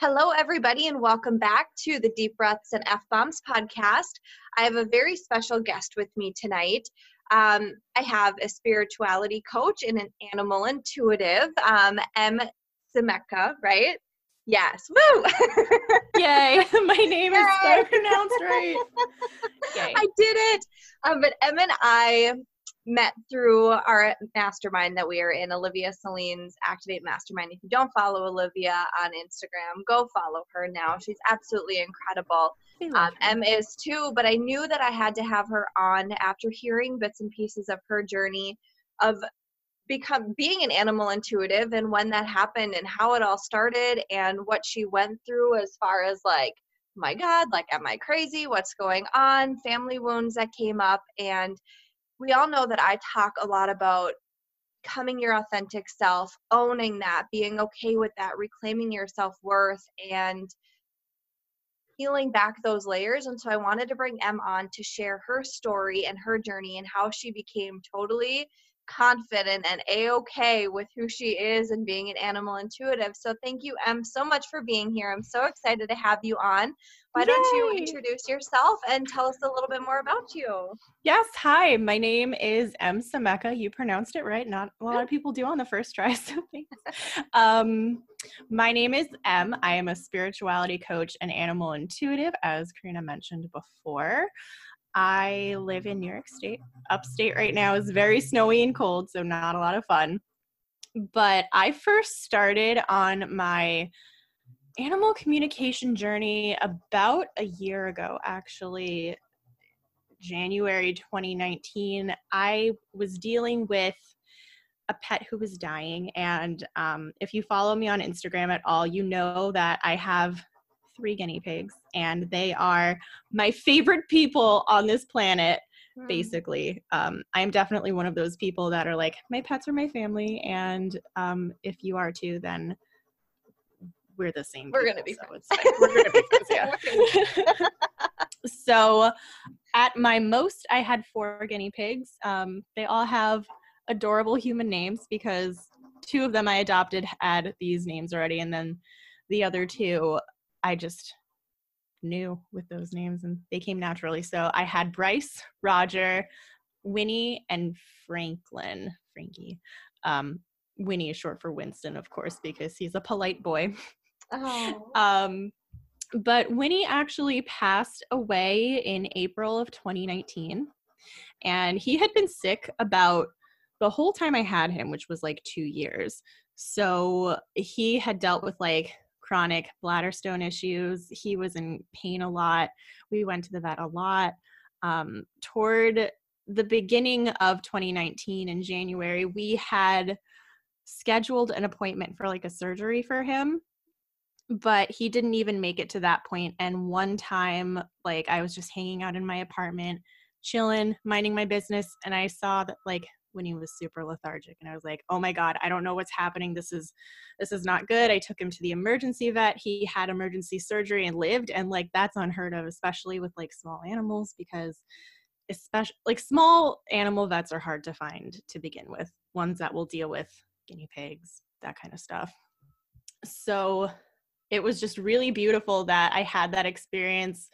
Hello, everybody, and welcome back to the Deep Breaths and F Bombs podcast. I have a very special guest with me tonight. Um, I have a spirituality coach and an animal intuitive, um, M. Semeka, right? Yes. Woo! Yay! My name Yay. is pronounced right. Yay. I did it. Um, but Em and I met through our mastermind that we are in, Olivia Celine's Activate Mastermind. If you don't follow Olivia on Instagram, go follow her now. She's absolutely incredible. Um, M is too, but I knew that I had to have her on after hearing bits and pieces of her journey of become being an animal intuitive and when that happened and how it all started and what she went through as far as like my god like am i crazy what's going on family wounds that came up and we all know that I talk a lot about coming your authentic self, owning that, being okay with that, reclaiming your self worth, and peeling back those layers. And so I wanted to bring Em on to share her story and her journey and how she became totally confident and a-okay with who she is and being an animal intuitive. So thank you, Em, so much for being here. I'm so excited to have you on. Why Yay. don't you introduce yourself and tell us a little bit more about you? Yes, hi. My name is M. Semeka. You pronounced it right. Not a lot of people do on the first try, so thanks. um, my name is M. I am a spirituality coach and animal intuitive, as Karina mentioned before. I live in New York State. Upstate right now is very snowy and cold, so not a lot of fun. But I first started on my animal communication journey about a year ago, actually, January 2019. I was dealing with a pet who was dying. And um, if you follow me on Instagram at all, you know that I have three guinea pigs, and they are my favorite people on this planet. Hmm. Basically, um, I'm definitely one of those people that are like, my pets are my family, and um, if you are too, then we're the same. We're people, gonna be so friends. We're gonna be friends. Yeah. so, at my most, I had four guinea pigs. Um, they all have adorable human names because two of them I adopted had these names already, and then the other two I just knew with those names and they came naturally. So I had Bryce, Roger, Winnie, and Franklin. Frankie. Um, Winnie is short for Winston, of course, because he's a polite boy. Oh. um, but Winnie actually passed away in April of 2019. And he had been sick about the whole time I had him, which was like two years. So he had dealt with like chronic bladder stone issues. He was in pain a lot. We went to the vet a lot. Um, toward the beginning of 2019 in January, we had scheduled an appointment for like a surgery for him but he didn't even make it to that point and one time like i was just hanging out in my apartment chilling minding my business and i saw that like when he was super lethargic and i was like oh my god i don't know what's happening. This is this is not good. I took him to the emergency vet. He had emergency surgery and lived and like that's unheard of especially with like small animals because especially like small animal vets are hard to find to begin with ones that will deal with guinea pigs that kind of stuff. So it was just really beautiful that i had that experience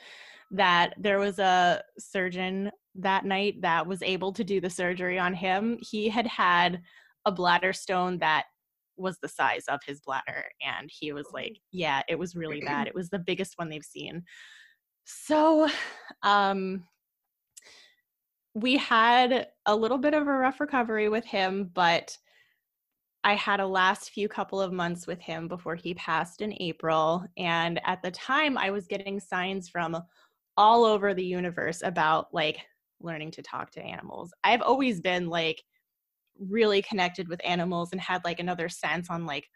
that there was a surgeon that night that was able to do the surgery on him. He had had a bladder stone that was the size of his bladder and he was like oh. yeah it was really bad it was the biggest one they've seen so um we had a little bit of a rough recovery with him but i had a last few couple of months with him before he passed in april and at the time i was getting signs from all over the universe about like learning to talk to animals. I've always been like really connected with animals and had like another sense on like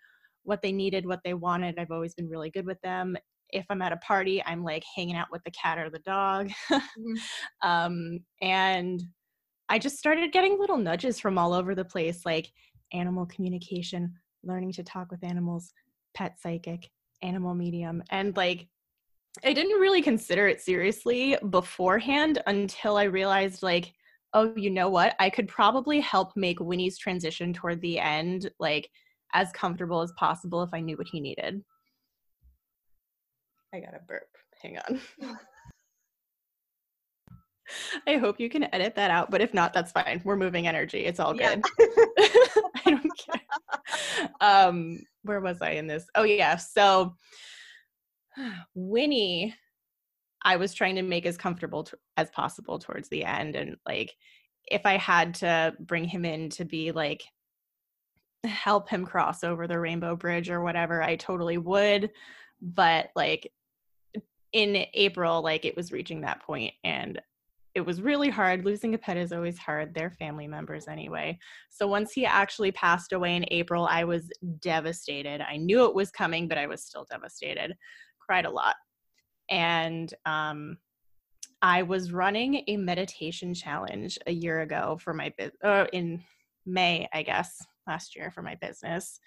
what they needed, what they wanted. I've always been really good with them. If I'm at a party, I'm like hanging out with the cat or the dog. mm-hmm. um, and I just started getting little nudges from all over the place, like animal communication, learning to talk with animals, pet psychic, animal medium. And like I didn't really consider it seriously beforehand until I realized, like, oh, you know what? I could probably help make Winnie's transition toward the end, like, as comfortable as possible if I knew what he needed. I got a burp. Hang on. I hope you can edit that out, but if not, that's fine. We're moving energy. It's all good. Yeah. I don't care. Um, where was I in this? Oh yeah. So Winnie, I was trying to make as comfortable to, as possible towards the end, and like if I had to bring him in to be like help him cross over the rainbow bridge or whatever, I totally would. But like in April, like it was reaching that point and it was really hard. Losing a pet is always hard. They're family members anyway. So once he actually passed away in April, I was devastated. I knew it was coming, but I was still devastated. Cried a lot. And um, I was running a meditation challenge a year ago for my business, uh, in May, I guess, last year for my business.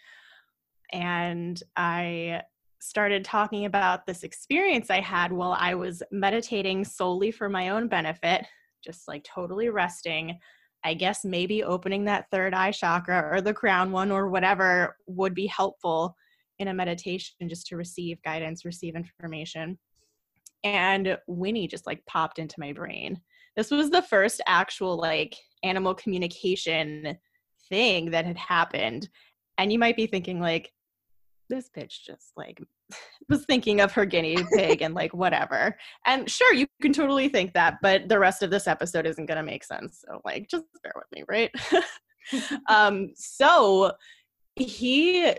And I started talking about this experience I had while I was meditating solely for my own benefit, just like totally resting. I guess maybe opening that third eye chakra or the crown one or whatever would be helpful in a meditation just to receive guidance, receive information. And Winnie just like popped into my brain. This was the first actual like animal communication thing that had happened. And you might be thinking, like, this bitch just like was thinking of her guinea pig and like whatever. And sure, you can totally think that, but the rest of this episode isn't going to make sense. So like just bear with me, right? um so he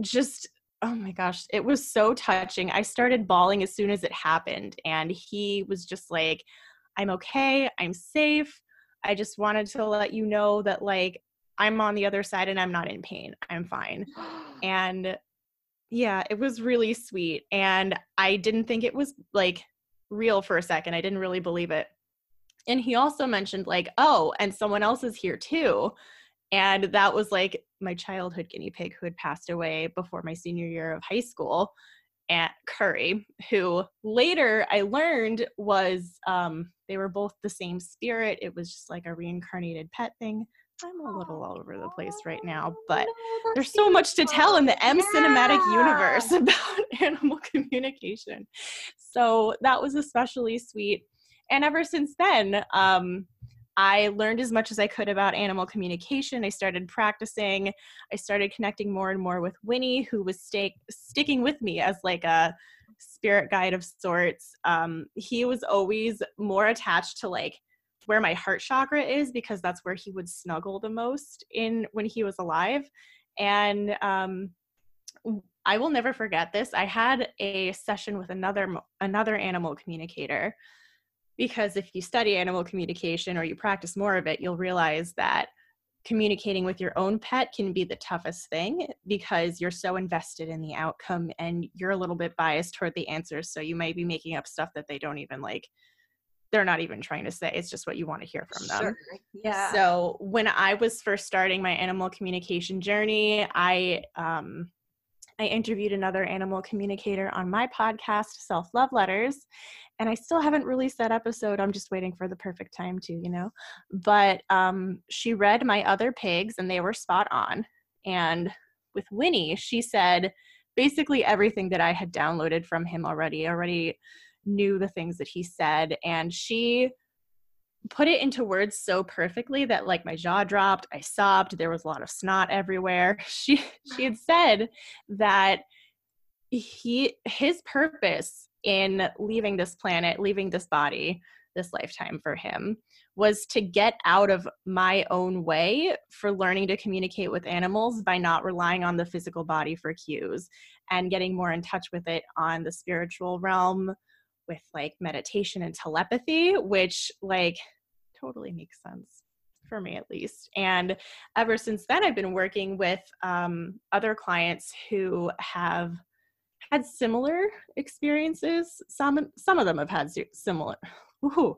just oh my gosh, it was so touching. I started bawling as soon as it happened and he was just like I'm okay, I'm safe. I just wanted to let you know that like I'm on the other side and I'm not in pain. I'm fine. And yeah, it was really sweet. And I didn't think it was like real for a second. I didn't really believe it. And he also mentioned, like, oh, and someone else is here too. And that was like my childhood guinea pig who had passed away before my senior year of high school, Aunt Curry, who later I learned was um, they were both the same spirit. It was just like a reincarnated pet thing. I'm a little all over the place right now, but no, there's so much to tell in the M yeah. cinematic universe about animal communication. So that was especially sweet. And ever since then, um, I learned as much as I could about animal communication. I started practicing. I started connecting more and more with Winnie, who was sticking with me as like a spirit guide of sorts. Um, he was always more attached to like where my heart chakra is because that's where he would snuggle the most in when he was alive and um, i will never forget this i had a session with another another animal communicator because if you study animal communication or you practice more of it you'll realize that communicating with your own pet can be the toughest thing because you're so invested in the outcome and you're a little bit biased toward the answers. So you might be making up stuff that they don't even like they're not even trying to say. It's just what you want to hear from them. Sure. yeah. So when i was first starting my animal communication journey i um i interviewed another animal communicator on my podcast self love letters and i still haven't released that episode. I'm just waiting for the perfect time to you know. But um she read my other pigs and they were spot on. And with winnie she said basically everything that i had downloaded from him already already knew the things that he said. And she put it into words so perfectly that like my jaw dropped i sobbed there was a lot of snot everywhere. She she had said that he his purpose in leaving this planet leaving this body this lifetime for him was to get out of my own way for learning to communicate with animals by not relying on the physical body for cues and getting more in touch with it on the spiritual realm with like meditation and telepathy, which like totally makes sense for me at least. And ever since then, I've been working with um, other clients who have had similar experiences. Some some of them have had similar. Ooh,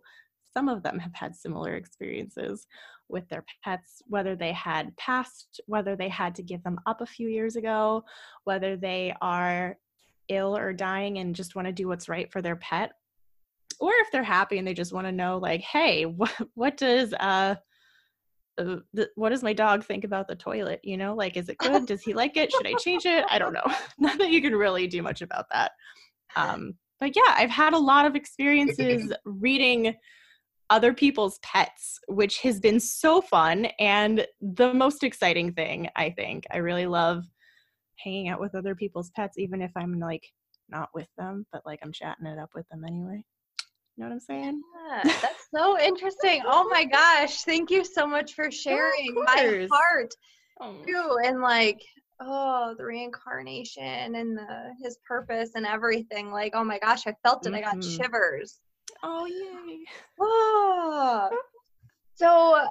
some of them have had similar experiences with their pets, whether they had passed, whether they had to give them up a few years ago, whether they are ill or dying and just want to do what's right for their pet. Or if they're happy and they just want to know like hey what, what does uh, uh the, what does my dog think about the toilet? You know like is it good? Does he like it? Should i change it? I don't know. Not that you can really do much about that. Um, but yeah, I've had a lot of experiences reading other people's pets, which has been so fun and the most exciting thing, I think. I really love hanging out with other people's pets, even if I'm like not with them, but like I'm chatting it up with them anyway. You know what I'm saying? Yeah, that's so interesting. Oh my gosh. Thank you so much for sharing my heart oh. too. And like, oh, the reincarnation and the his purpose and everything. Like, oh my gosh, I felt it. Mm-hmm. I got mm-hmm. shivers. Oh yay. Oh. So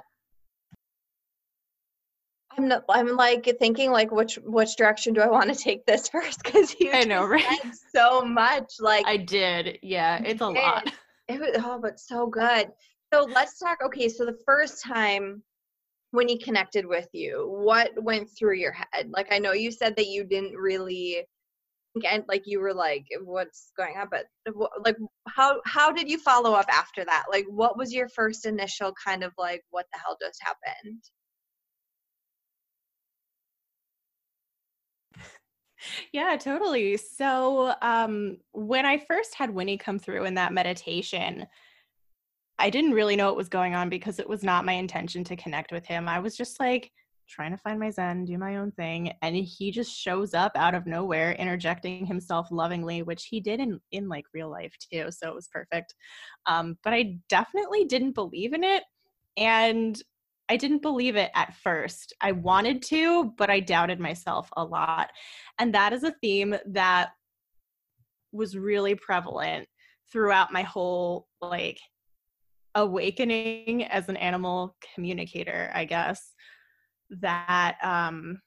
I'm not, I'm like thinking like which which direction do I want to take this first? Because you I know right? so much like I did yeah it's a lot. It was oh but so good. So let's talk okay so the first time when he connected with you what went through your head? Like I know you said that you didn't really and like you were like what's going on? but like how how did you follow up after that? Like what was your first initial kind of like what the hell just happened yeah, totally. So, um, when I first had Winnie come through in that meditation, I didn't really know what was going on because it was not my intention to connect with him. I was just like trying to find my zen, do my own thing, and he just shows up out of nowhere, interjecting himself lovingly, which he did in in like real life too. So it was perfect. Um, but I definitely didn't believe in it, and I didn't believe it at first. I wanted to, but I doubted myself a lot. And that is a theme that was really prevalent throughout my whole like awakening as an animal communicator, I guess. That um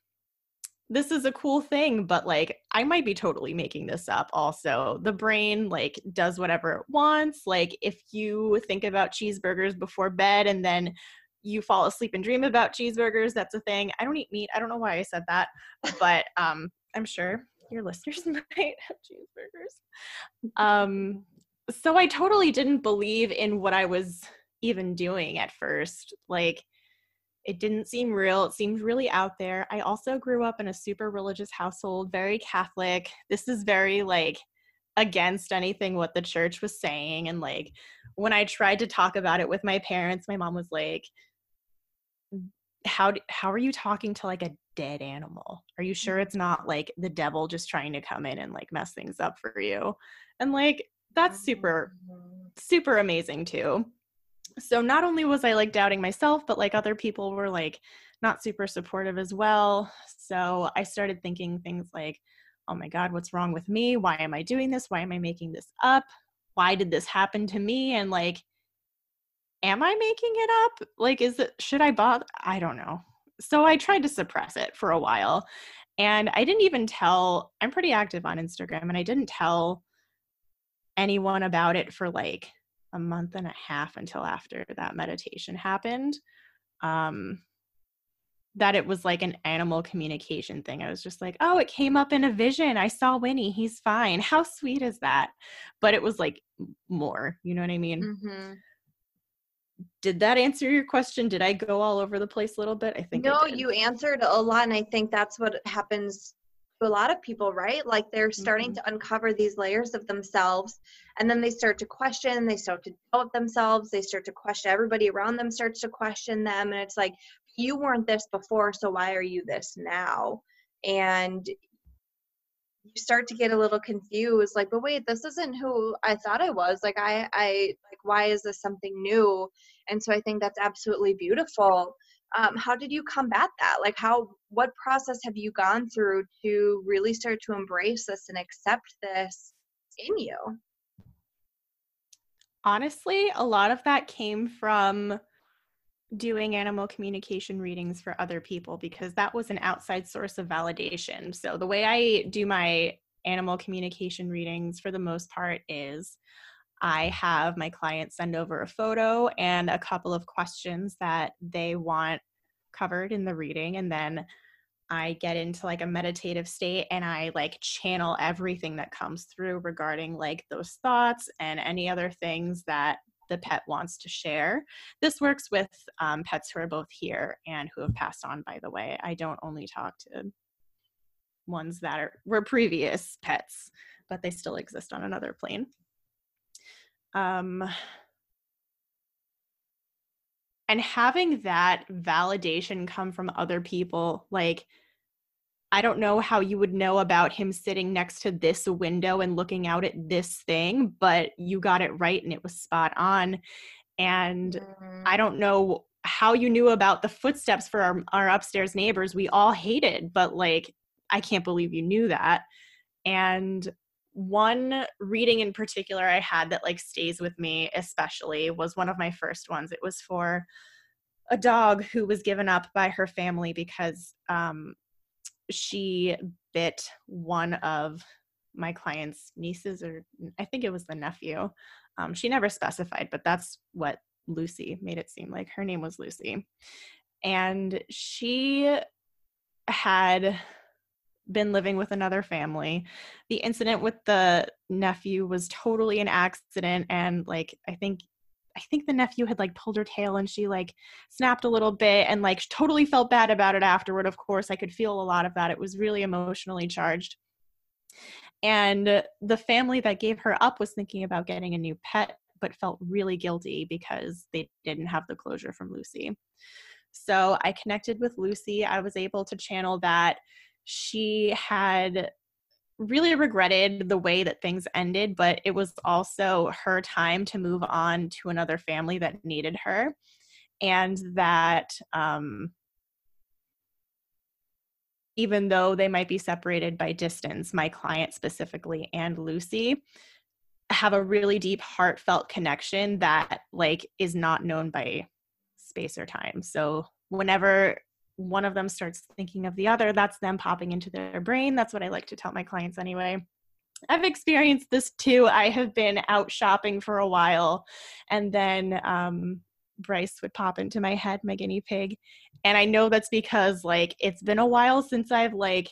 this is a cool thing, but like I might be totally making this up also. The brain like does whatever it wants. Like if you think about cheeseburgers before bed and then you fall asleep and dream about cheeseburgers. That's a thing. I don't eat meat. I don't know why I said that, but um, I'm sure your listeners might have cheeseburgers. Um, so I totally didn't believe in what I was even doing at first. Like, it didn't seem real. It seemed really out there. I also grew up in a super religious household, very Catholic. This is very like against anything what the church was saying. And like when I tried to talk about it with my parents, my mom was like, how how are you talking to like a dead animal? Are you sure it's not like the devil just trying to come in and like mess things up for you? And like that's super mm-hmm. super amazing too. So not only was i like doubting myself but like other people were like not super supportive as well. So i started thinking things like oh my god what's wrong with me? Why am i doing this? Why am i making this up? Why did this happen to me? And like am I making it up? Like, is it, should I bother? I don't know. So I tried to suppress it for a while. And I didn't even tell, I'm pretty active on Instagram, and I didn't tell anyone about it for like a month and a half until after that meditation happened. Um, that it was like an animal communication thing. I was just like, oh, it came up in a vision. I saw Winnie. He's fine. How sweet is that? But it was like more, you know what I mean? Mm-hmm did that answer your question? Did I go all over the place a little bit? I think no, I you answered a lot, and I think that's what happens to a lot of people, right? Like they're starting mm-hmm. to uncover these layers of themselves, and then they start to question. They start to doubt themselves. They start to question everybody around them. Starts to question them, and it's like you weren't this before, so why are you this now? And you start to get a little confused like but wait this isn't who i thought i was like i i like why is this something new? And so i think that's absolutely beautiful. Um, how did you combat that? Like how what process have you gone through to really start to embrace this and accept this in you? Honestly a lot of that came from doing animal communication readings for other people because that was an outside source of validation. So the way I do my animal communication readings for the most part is I have my clients send over a photo and a couple of questions that they want covered in the reading and then I get into like a meditative state and I like channel everything that comes through regarding like those thoughts and any other things that the pet wants to share. This works with um, pets who are both here and who have passed on, by the way. I don't only talk to ones that are were previous pets. but they still exist on another plane. Um, and having that validation come from other people, like, I don't know how you would know about him sitting next to this window and looking out at this thing, but you got it right and it was spot on. And mm. I don't know how you knew about the footsteps for our, our upstairs neighbors we all hated, but like, I can't believe you knew that. And one reading in particular I had that like stays with me, especially, was one of my first ones. It was for a dog who was given up by her family because um, she bit one of my client's nieces, or I think it was the nephew. Um, she never specified, but that's what Lucy made it seem like. Her name was Lucy. And she had been living with another family. The incident with the nephew was totally an accident and like I think I think the nephew had like pulled her tail and she like snapped a little bit and like totally felt bad about it afterward. Of course, I could feel a lot of that. It was really emotionally charged. And the family that gave her up was thinking about getting a new pet, but felt really guilty because they didn't have the closure from Lucy. So I connected with Lucy. I was able to channel that she had really regretted the way that things ended, but it was also her time to move on to another family that needed her. And that um, even though they might be separated by distance, my client specifically and Lucy have a really deep, heartfelt connection that like is not known by space or time. So whenever one of them starts thinking of the other, that's them popping into their brain. That's what I like to tell my clients anyway. I've experienced this too. I have been out shopping for a while, and then um, Bryce would pop into my head, my guinea pig. And I know that's because like it's been a while since I've like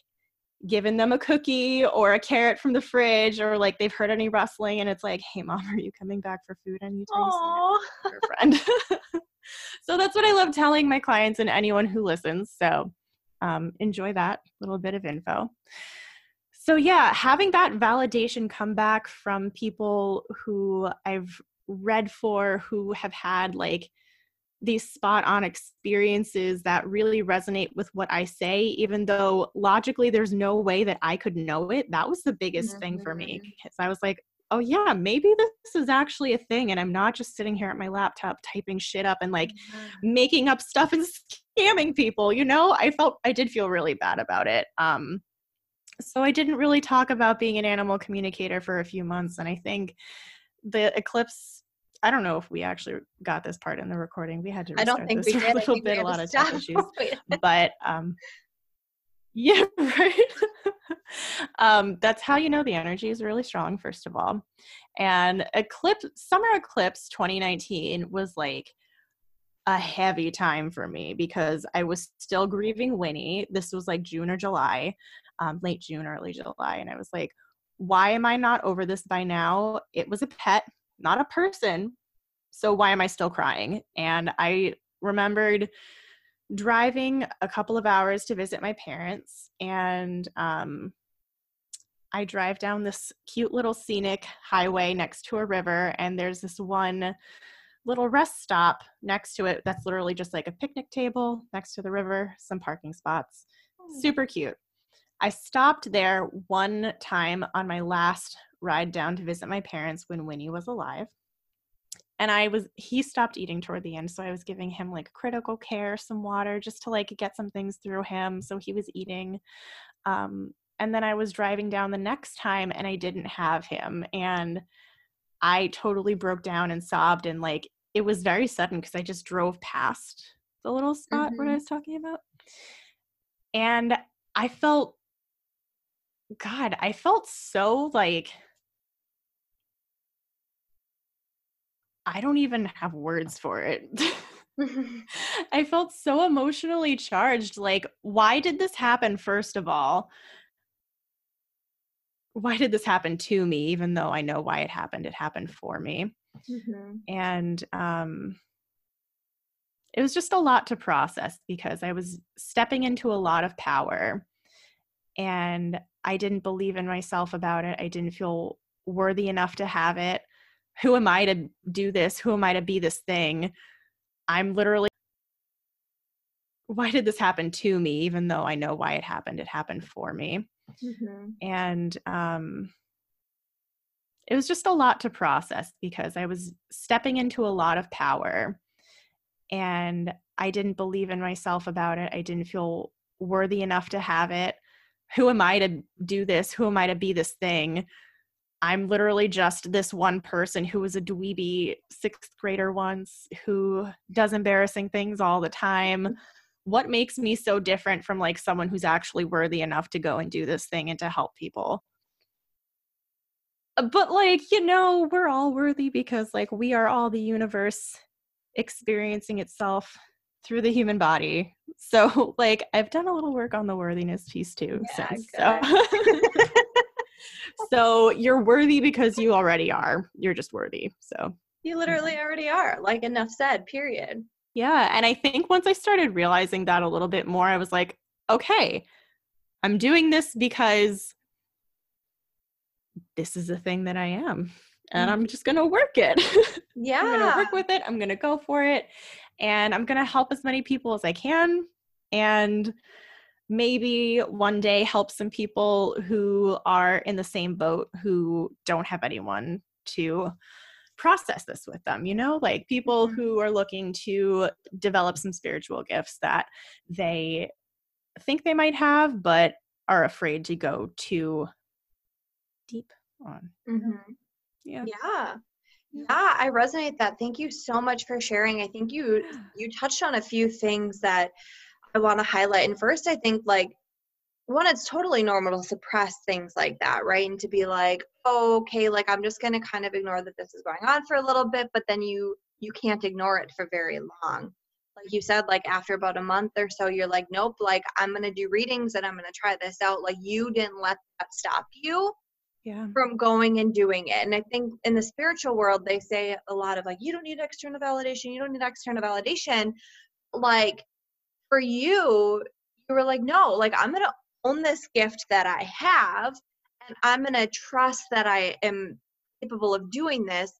given them a cookie or a carrot from the fridge or like they've heard any rustling and it's like, hey mom, are you coming back for food anytime soon? Friend. so that's what I love telling my clients and anyone who listens. So um, enjoy that little bit of info. So, yeah, having that validation come back from people who I've read for, who have had like these spot on experiences that really resonate with what I say, even though logically there's no way that I could know it. That was the biggest mm-hmm. thing for me because I was like, oh yeah, maybe this is actually a thing. And I'm not just sitting here at my laptop typing shit up and like mm-hmm. making up stuff and scamming people, you know? I felt, I did feel really bad about it. Um, so I didn't really talk about being an animal communicator for a few months. And I think the eclipse, I don't know if we actually got this part in the recording. We had to I don't think we did. a little bit, a lot of tech issues. but um, yeah, right. um, that's how you know the energy is really strong, first of all. And eclipse, summer eclipse 2019 was like a heavy time for me because I was still grieving Winnie. This was like June or July, um, late June, early July. And I was like, why am I not over this by now? It was a pet, not a person. So why am I still crying? And I remembered driving a couple of hours to visit my parents and um, i drive down this cute little scenic highway next to a river and there's this one little rest stop next to it that's literally just like a picnic table next to the river some parking spots. Oh. super cute. I stopped there one time on my last ride down to visit my parents when winnie was alive and I was he stopped eating toward the end, so I was giving him like critical care, some water, just to like get some things through him. So he was eating. Um, and then I was driving down the next time, and I didn't have him, and I totally broke down and sobbed, and like it was very sudden because I just drove past the little spot mm-hmm. what I was talking about, and I felt, God, I felt so like I don't even have words for it. I felt so emotionally charged. Like, why did this happen, first of all? Why did this happen to me, even though I know why it happened? It happened for me. Mm-hmm. And um, it was just a lot to process because I was stepping into a lot of power. And I didn't believe in myself about it. I didn't feel worthy enough to have it. Who am I to do this? Who am I to be this thing? I'm literally why did this happen to me even though I know why it happened? It happened for me. Mm-hmm. And um it was just a lot to process because I was stepping into a lot of power and I didn't believe in myself about it. I didn't feel worthy enough to have it. Who am I to do this? Who am I to be this thing? I'm literally just this one person who was a dweeby sixth grader once who does embarrassing things all the time. Mm-hmm. What makes me so different from like someone who's actually worthy enough to go and do this thing and to help people? Uh, but like, you know, we're all worthy because like we are all the universe experiencing itself through the human body. So, like, I've done a little work on the worthiness piece too. Yeah, since, so. so you're worthy because you already are. You're just worthy. So you mm-hmm. literally already are. Like enough said. Period. Yeah, and I think once I started realizing that a little bit more, I was like, okay, I'm doing this because this is the thing that I am and I'm mm-hmm. just going to work it. Yeah. I'm going to work with it. I'm going to go for it. And I'm going to help as many people as I can. And maybe one day help some people who are in the same boat who don't have anyone to process this with them, you know, like people mm-hmm. who are looking to develop some spiritual gifts that they think they might have, but are afraid to go too deep on. Mm-hmm. Yeah. Yeah. Yeah. I resonate that. Thank you so much for sharing. I think you you touched on a few things that i want to highlight and first i think like one it's totally normal to suppress things like that right and to be like oh, okay like i'm just going to kind of ignore that this is going on for a little bit but then you you can't ignore it for very long like you said like after about a month or so you're like nope like i'm going to do readings and i'm going to try this out like you didn't let that stop you yeah. from going and doing it. And I think in the spiritual world, they say a lot of like, you don't need external validation, you don't need external validation. Like for you, you were like, no, like I'm going to own this gift that I have, and I'm going to trust that I am capable of doing this.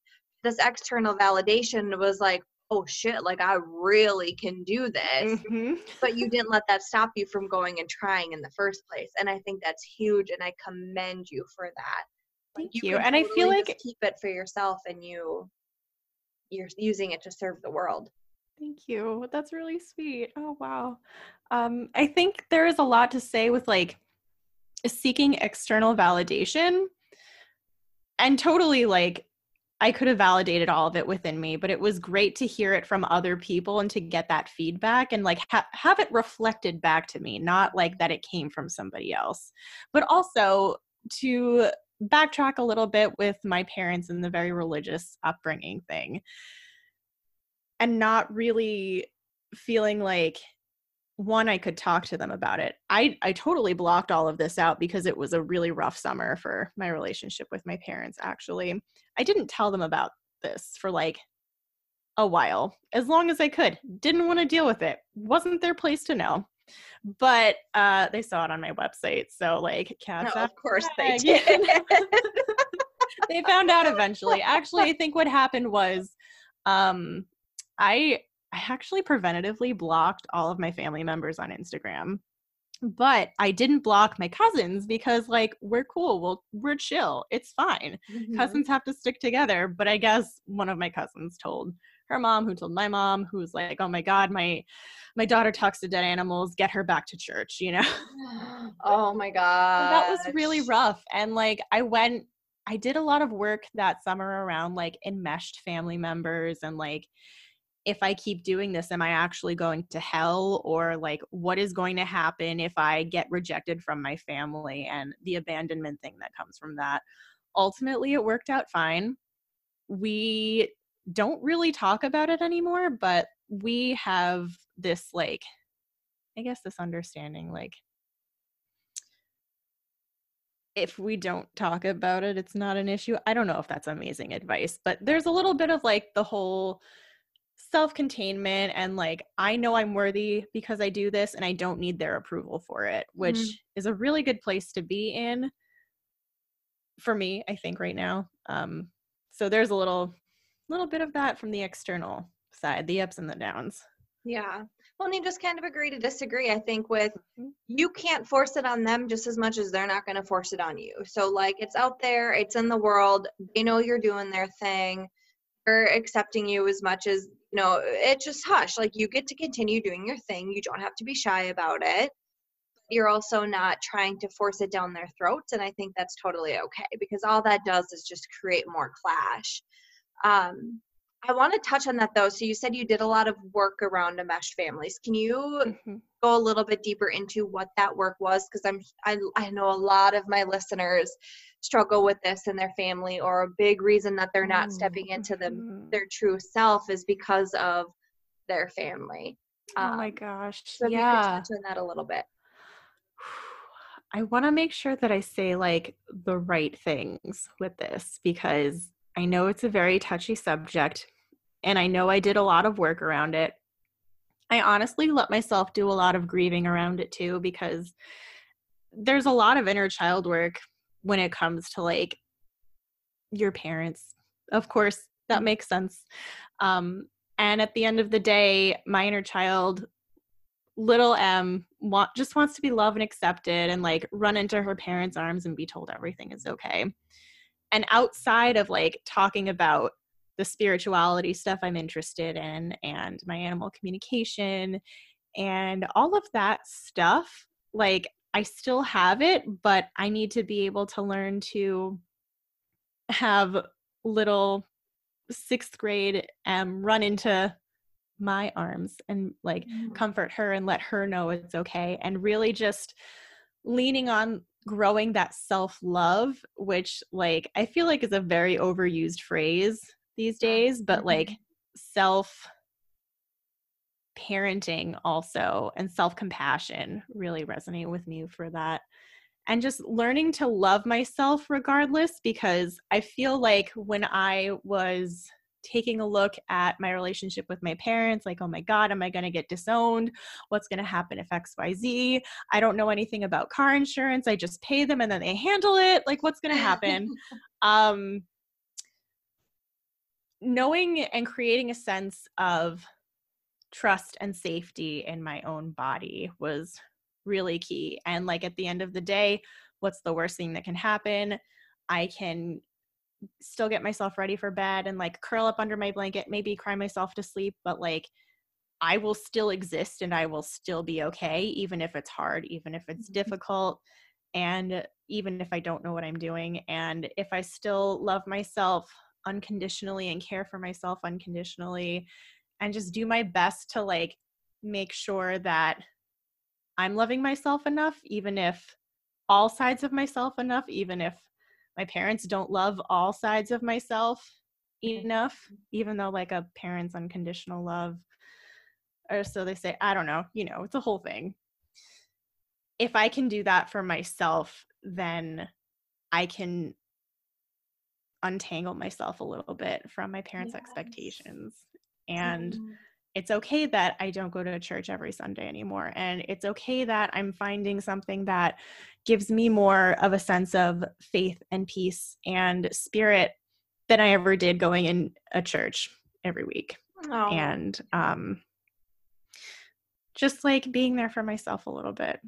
This external validation was like, oh shit, like I really can do this. Mm-hmm. But you didn't let that stop you from going and trying in the first place. And I think that's huge and I commend you for that. Thank like, you. you. And totally I feel like keep it for yourself and you you're using it to serve the world. Thank you. That's really sweet. Oh wow. Um I think there is a lot to say with like seeking external validation and totally like I could have validated all of it within me, but it was great to hear it from other people and to get that feedback and like ha- have it reflected back to me, not like that it came from somebody else. But also to backtrack a little bit with my parents and the very religious upbringing thing and not really feeling like one i could talk to them about it. I i totally blocked all of this out because it was a really rough summer for my relationship with my parents actually. I didn't tell them about this for like a while as long as i could. Didn't want to deal with it. Wasn't their place to know. But uh they saw it on my website so like cats no, of course they did. They found out eventually. Actually i think what happened was um i I actually preventatively blocked all of my family members on Instagram. But I didn't block my cousins because like we're cool. Well, we're chill. It's fine. Mm-hmm. Cousins have to stick together. But I guess one of my cousins told her mom, who told my mom, who was like, "Oh my god, my my daughter talks to dead animals. Get her back to church." You know. oh my god. That was really rough. And like I went I did a lot of work that summer around like enmeshed family members and like if I keep doing this, am I actually going to hell? Or like, what is going to happen if I get rejected from my family and the abandonment thing that comes from that? Ultimately, it worked out fine. We don't really talk about it anymore, but we have this, like, I guess, this understanding like, if we don't talk about it, it's not an issue. I don't know if that's amazing advice, but there's a little bit of like the whole self-containment and like I know I'm worthy because I do this and I don't need their approval for it, which mm. is a really good place to be in for me, I think right now. Um so there's a little little bit of that from the external side, the ups and the downs. Yeah. Well, and you just kind of agree to disagree. I think with mm-hmm. you can't force it on them just as much as they're not going to force it on you. So, like, it's out there, it's in the world. They know you're doing their thing. They're accepting you as much as, know, it's just hush. Like, you get to continue doing your thing. You don't have to be shy about it. You're also not trying to force it down their throats. And I think that's totally okay because all that does is just create more clash. Um, I want to touch on that though. So you said you did a lot of work around enmeshed families. Can you mm-hmm. go a little bit deeper into what that work was? Because I'm I, I know a lot of my listeners struggle with this in their family, or a big reason that they're not stepping into them mm-hmm. their true self is because of their family. Um, oh my gosh! So yeah, touch on that a little bit. I want to make sure that I say like the right things with this because I know it's a very touchy subject and I know I did a lot of work around it. I honestly let myself do a lot of grieving around it too because there's a lot of inner child work when it comes to like your parents. Of course, that mm-hmm. makes sense. Um, and at the end of the day, my inner child, little M, want, just wants to be loved and accepted and like run into her parents' arms and be told everything is okay. And outside of like talking about the spirituality stuff I'm interested in and my animal communication and all of that stuff. Like, I still have it, but I need to be able to learn to have little sixth grade um run into my arms and like mm. comfort her and let her know it's okay and really just leaning on growing that self love which like i feel like is a very overused phrase these days, but mm-hmm. like self parenting also and self compassion really resonate with me for that. And just learning to love myself regardless, because I feel like when I was taking a look at my relationship with my parents like oh my god am i going to get disowned? What's going to happen if xyz i don't know anything about car insurance. I just pay them and then they handle it. Like what's going to happen? Um knowing and creating a sense of trust and safety in my own body was really key. And like at the end of the day, what's the worst thing that can happen? I can still get myself ready for bed and like curl up under my blanket, maybe cry myself to sleep, but like I will still exist and I will still be okay, even if it's hard, even if it's mm-hmm. difficult, and even if I don't know what I'm doing. And if I still love myself unconditionally and care for myself unconditionally and just do my best to like make sure that I'm loving myself enough, even if all sides of myself enough, even if my parents don't love all sides of myself enough, even though like a parent's unconditional love, or so they say, I don't know, you know, it's a whole thing. If I can do that for myself, then I can untangle myself a little bit from my parents' yes. expectations. And mm. it's okay that I don't go to church every Sunday anymore. And it's okay that I'm finding something that gives me more of a sense of faith and peace and spirit than I ever did going in a church every week. Oh. And um, just like being there for myself a little bit.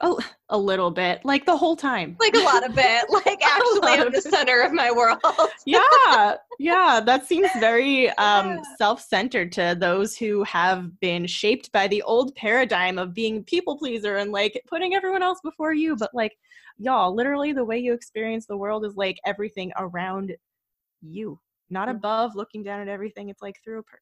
Oh, a little bit, like the whole time. Like a lot of it. Like actually I'm the center of my world. yeah. Yeah. That seems very um yeah. self-centered to those who have been shaped by the old paradigm of being people pleaser and like putting everyone else before you. But like, y'all, literally the way you experience the world is like everything around you, not above looking down at everything. It's like through a per-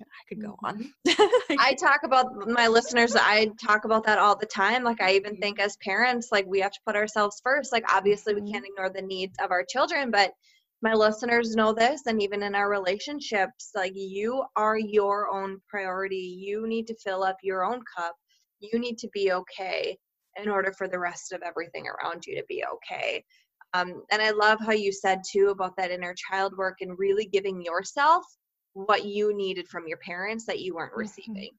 I could go on. Mm-hmm. I talk about my listeners, I talk about that all the time. Like, I even think as parents, like, we have to put ourselves first. Like, obviously, we can't mm-hmm. ignore the needs of our children, but my listeners know this. And even in our relationships, like, you are your own priority. You need to fill up your own cup. You need to be okay in order for the rest of everything around you to be okay. Um, and I love how you said too about that inner child work and really giving yourself what you needed from your parents that you weren't mm-hmm. receiving.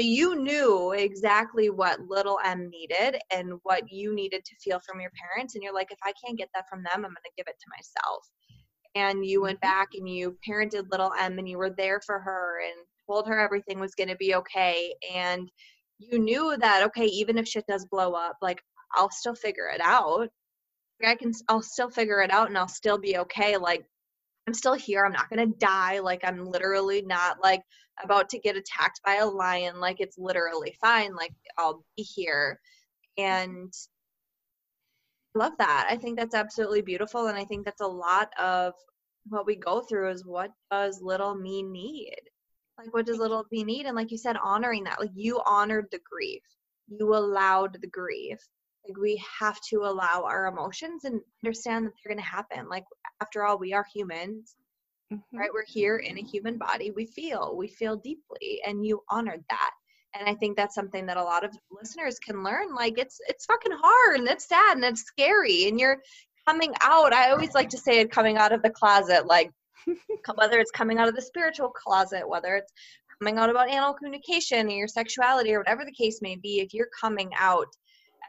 So you knew exactly what little M needed and what you needed to feel from your parents. And you're like, if I can't get that from them, I'm going to give it to myself. And you went mm-hmm. back and you parented little M and you were there for her and told her everything was going to be okay. And you knew that, okay, even if shit does blow up, like I'll still figure it out. I can, I'll still figure it out and I'll still be okay. Like I'm still here. I'm not going to die. Like I'm literally not like about to get attacked by a lion. Like it's literally fine. Like I'll be here. And I love that. I think that's absolutely beautiful. And I think that's a lot of what we go through is what does little me need? Like what does little me need? And like you said, honoring that. Like you honored the grief. You allowed the grief. Like we have to allow our emotions and understand that they're gonna happen. Like after all, we are humans mm-hmm. right? We're here in a human body. We feel, we feel deeply, and you honored that. And I think that's something that a lot of listeners can learn. Like it's it's fucking hard and it's sad and it's scary and you're coming out. I always like to say it coming out of the closet, like whether it's coming out of the spiritual closet, whether it's coming out about animal communication or your sexuality or whatever the case may be, if you're coming out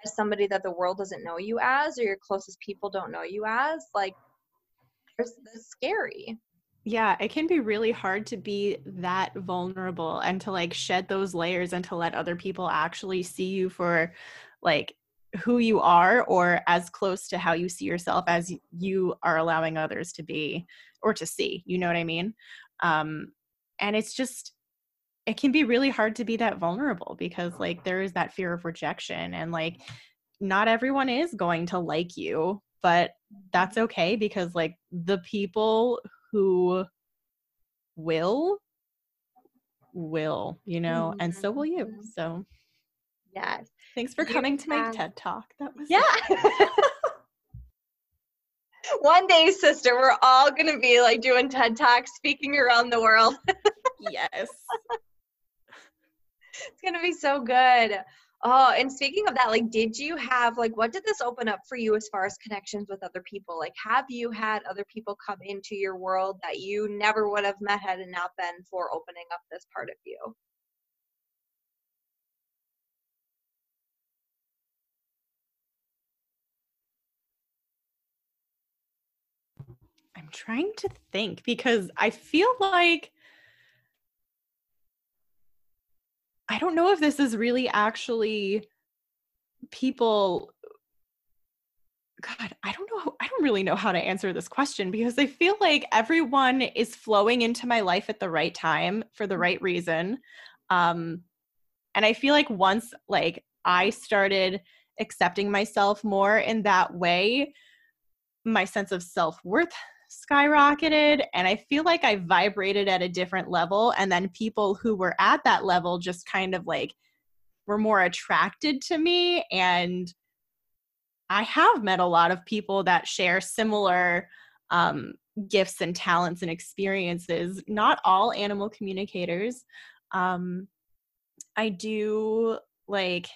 as somebody that the world doesn't know you as or your closest people don't know you as, like that's scary. Yeah it can be really hard to be that vulnerable and to like shed those layers and to let other people actually see you for like who you are or as close to how you see yourself as you are allowing others to be or to see you know what i mean? Um and it's just it can be really hard to be that vulnerable because like there is that fear of rejection and like not everyone is going to like you but that's okay because like the people who will will you know mm-hmm. and so will you mm-hmm. so yes. Thanks for coming to my ted talk. That was yeah. one day sister we're all gonna be like doing ted talks speaking around the world. Yes it's gonna be so good Oh, and speaking of that, like, did you have, like, what did this open up for you as far as connections with other people? Like, have you had other people come into your world that you never would have met had it not been for opening up this part of you? I'm trying to think because I feel like I don't know if this is really actually people God, I don't know. I don't really know how to answer this question because I feel like everyone is flowing into my life at the right time for the right reason. Um, and I feel like once like I started accepting myself more in that way, my sense of self-worth skyrocketed and I feel like I vibrated at a different level. And then people who were at that level just kind of like were more attracted to me. And I have met a lot of people that share similar um, gifts and talents and experiences. Not all animal communicators. Um, I do like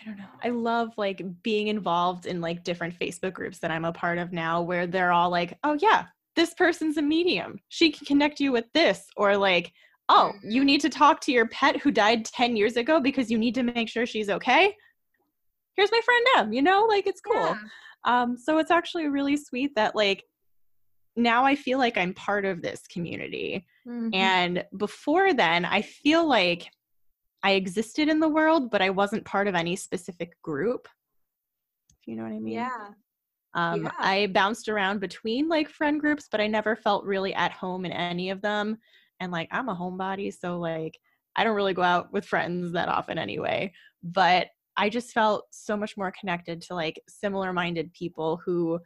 I don't know. I love like being involved in like different Facebook groups that I'm a part of now where they're all like, oh, yeah, this person's a medium. She can connect you with this. Or like, oh, you need to talk to your pet who died 10 years ago because you need to make sure she's okay. Here's my friend Em, you know, like it's cool. Yeah. Um, so it's actually really sweet that like now I feel like I'm part of this community. Mm-hmm. And before then, I feel like I existed in the world, but I wasn't part of any specific group. If you know what I mean? Yeah. Um, yeah. I bounced around between like friend groups, but I never felt really at home in any of them. And like, I'm a homebody, so like, I don't really go out with friends that often anyway. But I just felt so much more connected to like similar minded people who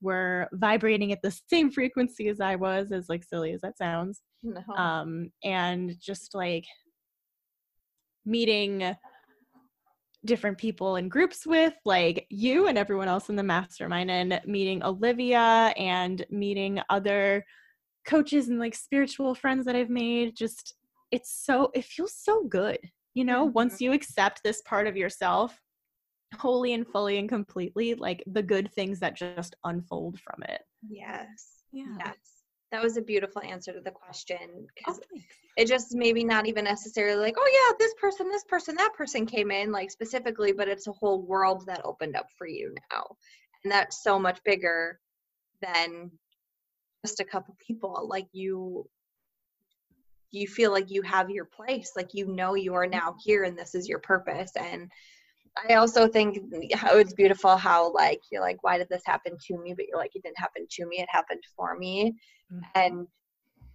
were vibrating at the same frequency as I was, as like silly as that sounds. No. Um, and just like meeting different people in groups with, like you and everyone else in the mastermind, and meeting Olivia and meeting other coaches and like spiritual friends that I've made. Just, it's so, it feels so good. You know, mm-hmm. once you accept this part of yourself wholly and fully and completely, like the good things that just unfold from it. Yes. Yeah. Yes. That was a beautiful answer to the question because oh, it just maybe not even necessarily like, oh yeah, this person, this person, that person came in like specifically, but it's a whole world that opened up for you now, and that's so much bigger than just a couple people. Like you, you feel like you have your place, like you know you are now here, and this is your purpose, and I also think how it's beautiful how like you're like, why did this happen to me? But you're like, it didn't happen to me, it happened for me. Mm-hmm. And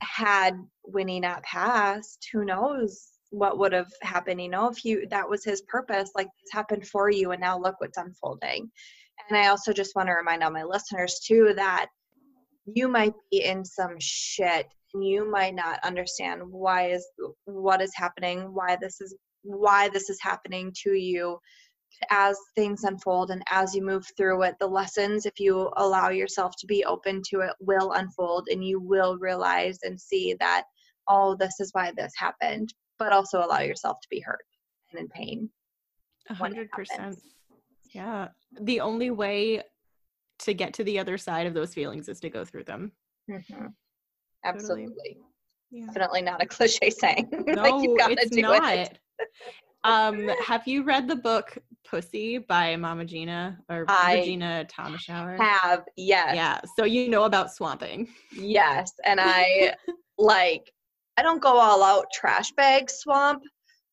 had Winnie not passed, who knows what would have happened, you know, if you that was his purpose, like this happened for you and now look what's unfolding. And I also just want to remind all my listeners too that you might be in some shit and you might not understand why is what is happening, why this is why this is happening to you as things unfold and as you move through it the lessons if you allow yourself to be open to it will unfold and you will realize and see that oh this is why this happened but also allow yourself to be hurt and in pain a hundred percent yeah the only way to get to the other side of those feelings is to go through them mm-hmm. absolutely totally. yeah. definitely not a cliche saying no like it's not it. um have you read the book Pussy by Mama Gena or I Regina Thomashauer? Have, yes. Yeah. So you know about swamping. Yes. And I like I don't go all out trash bag swamp,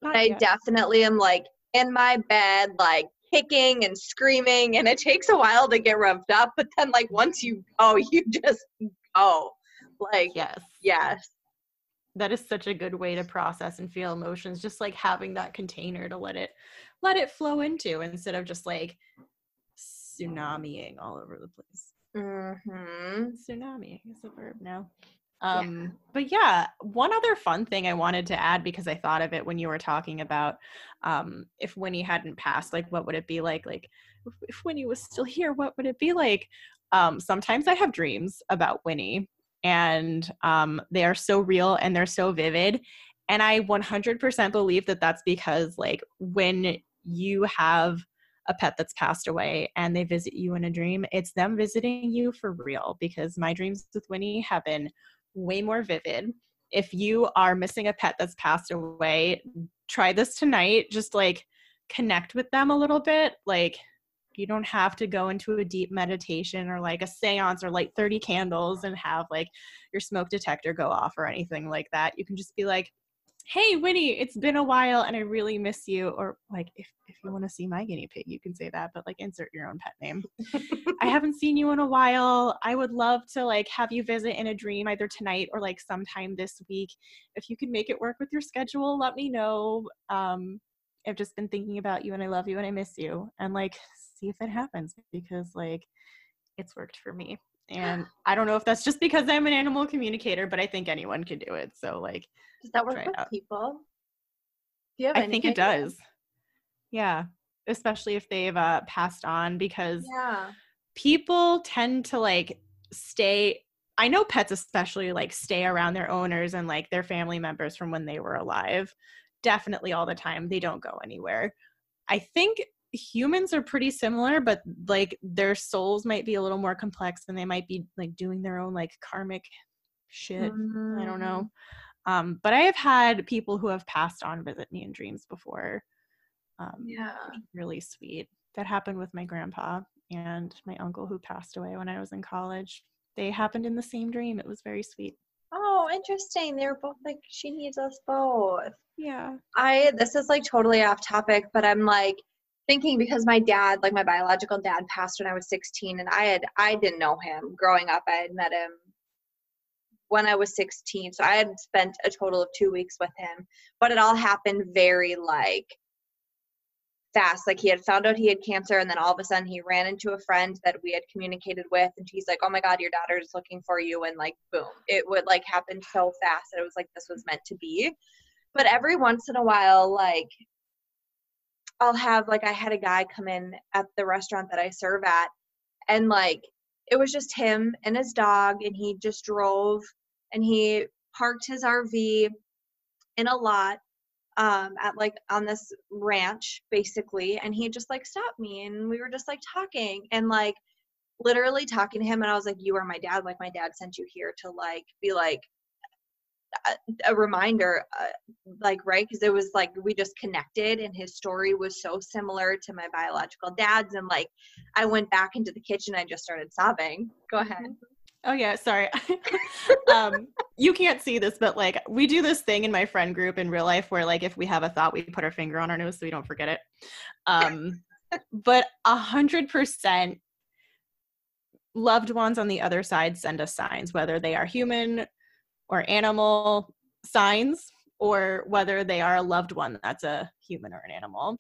but I definitely am like in my bed, like kicking and screaming, and it takes a while to get revved up, but then like once you go, you just go. Like yes. Yes. That is such a good way to process and feel emotions, just like having that container to let it let it flow into instead of just like tsunamiing all over the place. Mm-hmm. Tsunami is a verb now. Um, yeah. But yeah, one other fun thing I wanted to add because I thought of it when you were talking about um, if Winnie hadn't passed, like what would it be like? Like if, if Winnie was still here, what would it be like? Um, sometimes I have dreams about Winnie, and um, they are so real and they're so vivid. And I 100% believe that that's because, like, when you have a pet that's passed away and they visit you in a dream, it's them visiting you for real because my dreams with Winnie have been way more vivid. If you are missing a pet that's passed away, try this tonight. Just like connect with them a little bit. Like, you don't have to go into a deep meditation or like a seance or light 30 candles and have like your smoke detector go off or anything like that. You can just be like, hey winnie it's been a while and i really miss you or like if, if you want to see my guinea pig you can say that but like insert your own pet name. I haven't seen you in a while. I would love to like have you visit in a dream either tonight or like sometime this week. If you can make it work with your schedule let me know. Um i've just been thinking about you and i love you and i miss you and like see if it happens because like it's worked for me and i don't know if that's just because i'm an animal communicator but i think anyone can do it so like does that work with people? Do you have I think it does. Yeah, especially if they've uh, passed on because yeah. people tend to like stay. I know pets especially like stay around their owners and like their family members from when they were alive. Definitely all the time. They don't go anywhere. I think humans are pretty similar, but like their souls might be a little more complex and they might be like doing their own like karmic shit. Mm-hmm. I don't know. Mm-hmm. Um, but I have had people who have passed on visit me in dreams before. Um, yeah. Really sweet. That happened with my grandpa and my uncle who passed away when I was in college. They happened in the same dream. It was very sweet. Oh, interesting. They were both like, she needs us both. Yeah. I, this is like totally off topic, but I'm like, thinking because my dad like my biological dad passed when i was 16 and i had i didn't know him growing up i had met him when I was 16. So I had spent a total of two weeks with him, but it all happened very like fast. Like he had found out he had cancer, and then all of a sudden he ran into a friend that we had communicated with, and he's like, "Oh my God, your daughter is looking for you," and like boom, it would like happen so fast that it was like this was meant to be. But every once in a while, like I'll have like I had a guy come in at the restaurant that I serve at, and like it was just him and his dog, and he just drove and he parked his RV in a lot um at like on this ranch basically and he just like stopped me and we were just like talking and like literally talking to him and I was like, You are my dad. Like, my dad sent you here to like be like a, reminder, uh, like, right? Because it was like we just connected and his story was so similar to my biological dad's. And like, I went back into the kitchen, I just started sobbing. Go ahead. Oh yeah, sorry. um, you can't see this, but like we do this thing in my friend group in real life where like if we have a thought, we put our finger on our nose so we don't forget it. Um, but a hundred percent loved ones on the other side send us signs, whether they are human or animal signs, or whether they are a loved one that's a human or an animal.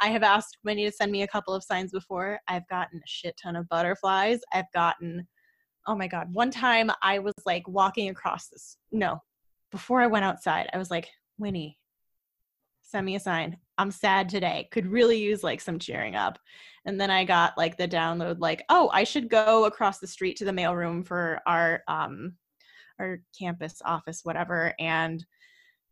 I have asked Winnie to send me a couple of signs before. I've gotten a shit ton of butterflies. I've gotten, oh my God, one time I was like walking across this. No, before I went outside, I was like, Winnie, send me a sign. I'm sad today. Could really use like some cheering up. And then I got like the download like, oh, I should go across the street to the mailroom for our um our campus office whatever and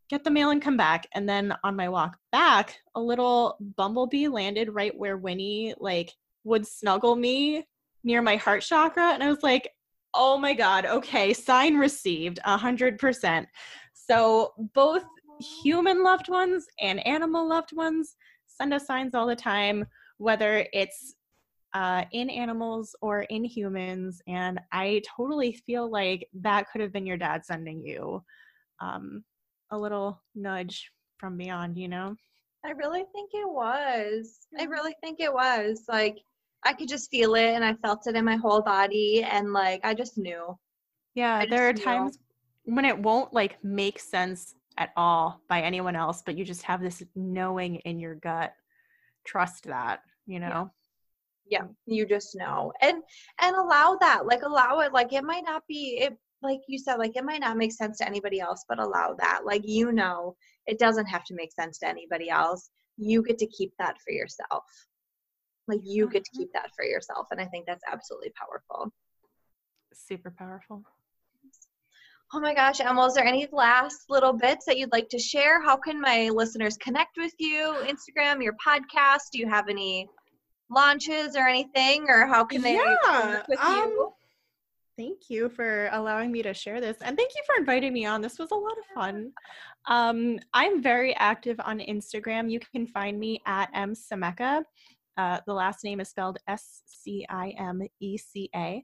get the mail and come back. And then on my walk back, a little bumblebee landed right where Winnie like would snuggle me near my heart chakra and I was like, "Oh my god, okay, sign received 100%." So both human loved ones and animal loved ones send us signs all the time, whether it's uh, in animals or in humans. And I totally feel like that could have been your dad sending you um, a little nudge from beyond, you know? I really think it was. I really think it was. Like, I could just feel it and I felt it in my whole body. And like, I just knew. Yeah, there are knew. times when it won't like make sense at all by anyone else, but you just have this knowing in your gut. Trust that, you know? Yeah. Yeah, you just know. And and allow that. Like allow it. Like it might not be it like you said, like it might not make sense to anybody else, but allow that. Like you know it doesn't have to make sense to anybody else. You get to keep that for yourself. Like you get to mm-hmm. keep that for yourself. And I think that's absolutely powerful. Super powerful. Oh my gosh, Emma, is there any last little bits that you'd like to share? How can my listeners connect with you? Instagram, your podcast? Do you have any launches or anything? Or how can they yeah, with um? Thank you for allowing me to share this. And thank you for inviting me on. This was a lot of fun. Um, I'm very active on Instagram. You can find me at M. Uh, the last name is spelled S C I M E C A.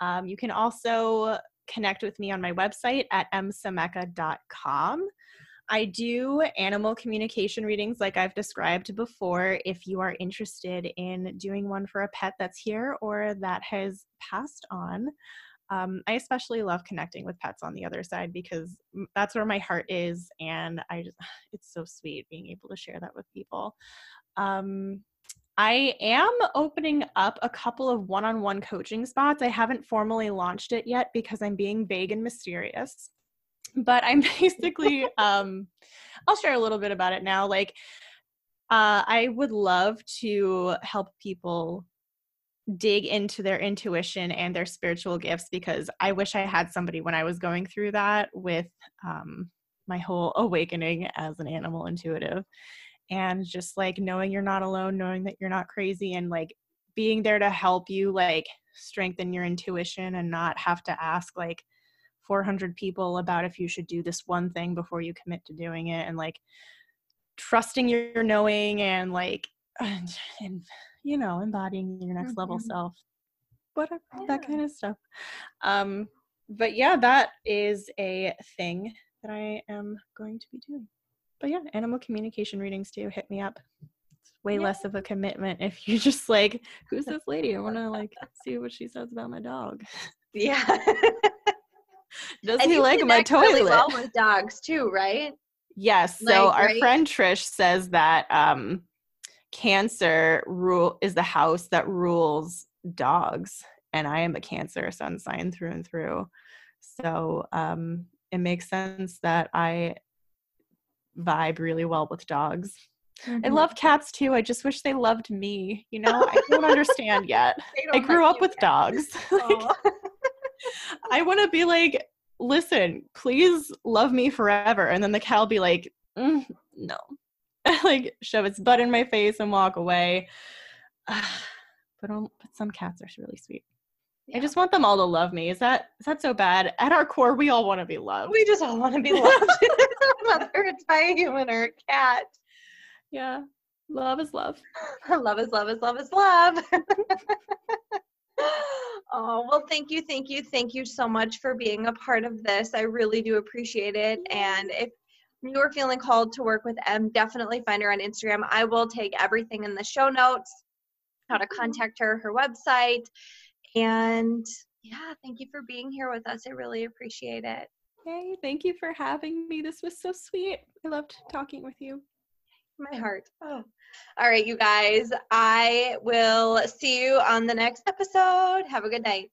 Um, you can also connect with me on my website at mscimeca.com. I do animal communication readings like I've described before. If you are interested in doing one for a pet that's here or that has passed on, um, I especially love connecting with pets on the other side because that's where my heart is, and I just it's so sweet being able to share that with people. Um, I am opening up a couple of one on one coaching spots. I haven't formally launched it yet because I'm being vague and mysterious. But I'm basically, um, I'll share a little bit about it now. Like, uh, I would love to help people dig into their intuition and their spiritual gifts because I wish I had somebody when I was going through that with um, my whole awakening as an animal intuitive and just like knowing you're not alone knowing that you're not crazy and like being there to help you like strengthen your intuition and not have to ask like 400 people about if you should do this one thing before you commit to doing it and like trusting your knowing and like and, you know embodying your next mm-hmm. level self whatever yeah. that kind of stuff um but yeah that is a thing that i am going to be doing but yeah, animal communication readings too. Hit me up. It's way yeah. less of a commitment if you just like, who's this lady? I want to like see what she says about my dog. Yeah. Does and he like my toilet? Really well with dogs too, right? Yes. Like, so our right? friend Trish says that um, Cancer rule is the house that rules dogs, and I am a Cancer sun sign through and through. So um, it makes sense that I vibe really well with dogs. Mm-hmm. I love cats too. I just wish they loved me. You know, I don't understand yet. I grew up with yet. dogs. like, I want to be like, listen, please love me forever. And then the cat will be like, mm, no. like shove its butt in my face and walk away. but um, but some cats are really sweet. I just want them all to love me. Is that is that so bad? At our core, we all want to be loved. We just all want to be loved, whether it's by a human or a cat. Yeah, love is love. love is love is love is love. oh well, thank you, thank you, thank you so much for being a part of this. I really do appreciate it. And if you're feeling called to work with M, definitely find her on Instagram. I will take everything in the show notes, how to mm-hmm. contact her, her website and yeah, thank you for being here with us. I really appreciate it. Hey, thank you for having me. This was so sweet. I loved talking with you. My heart. Oh. All right, you guys. I will see you on the next episode. Have a good night.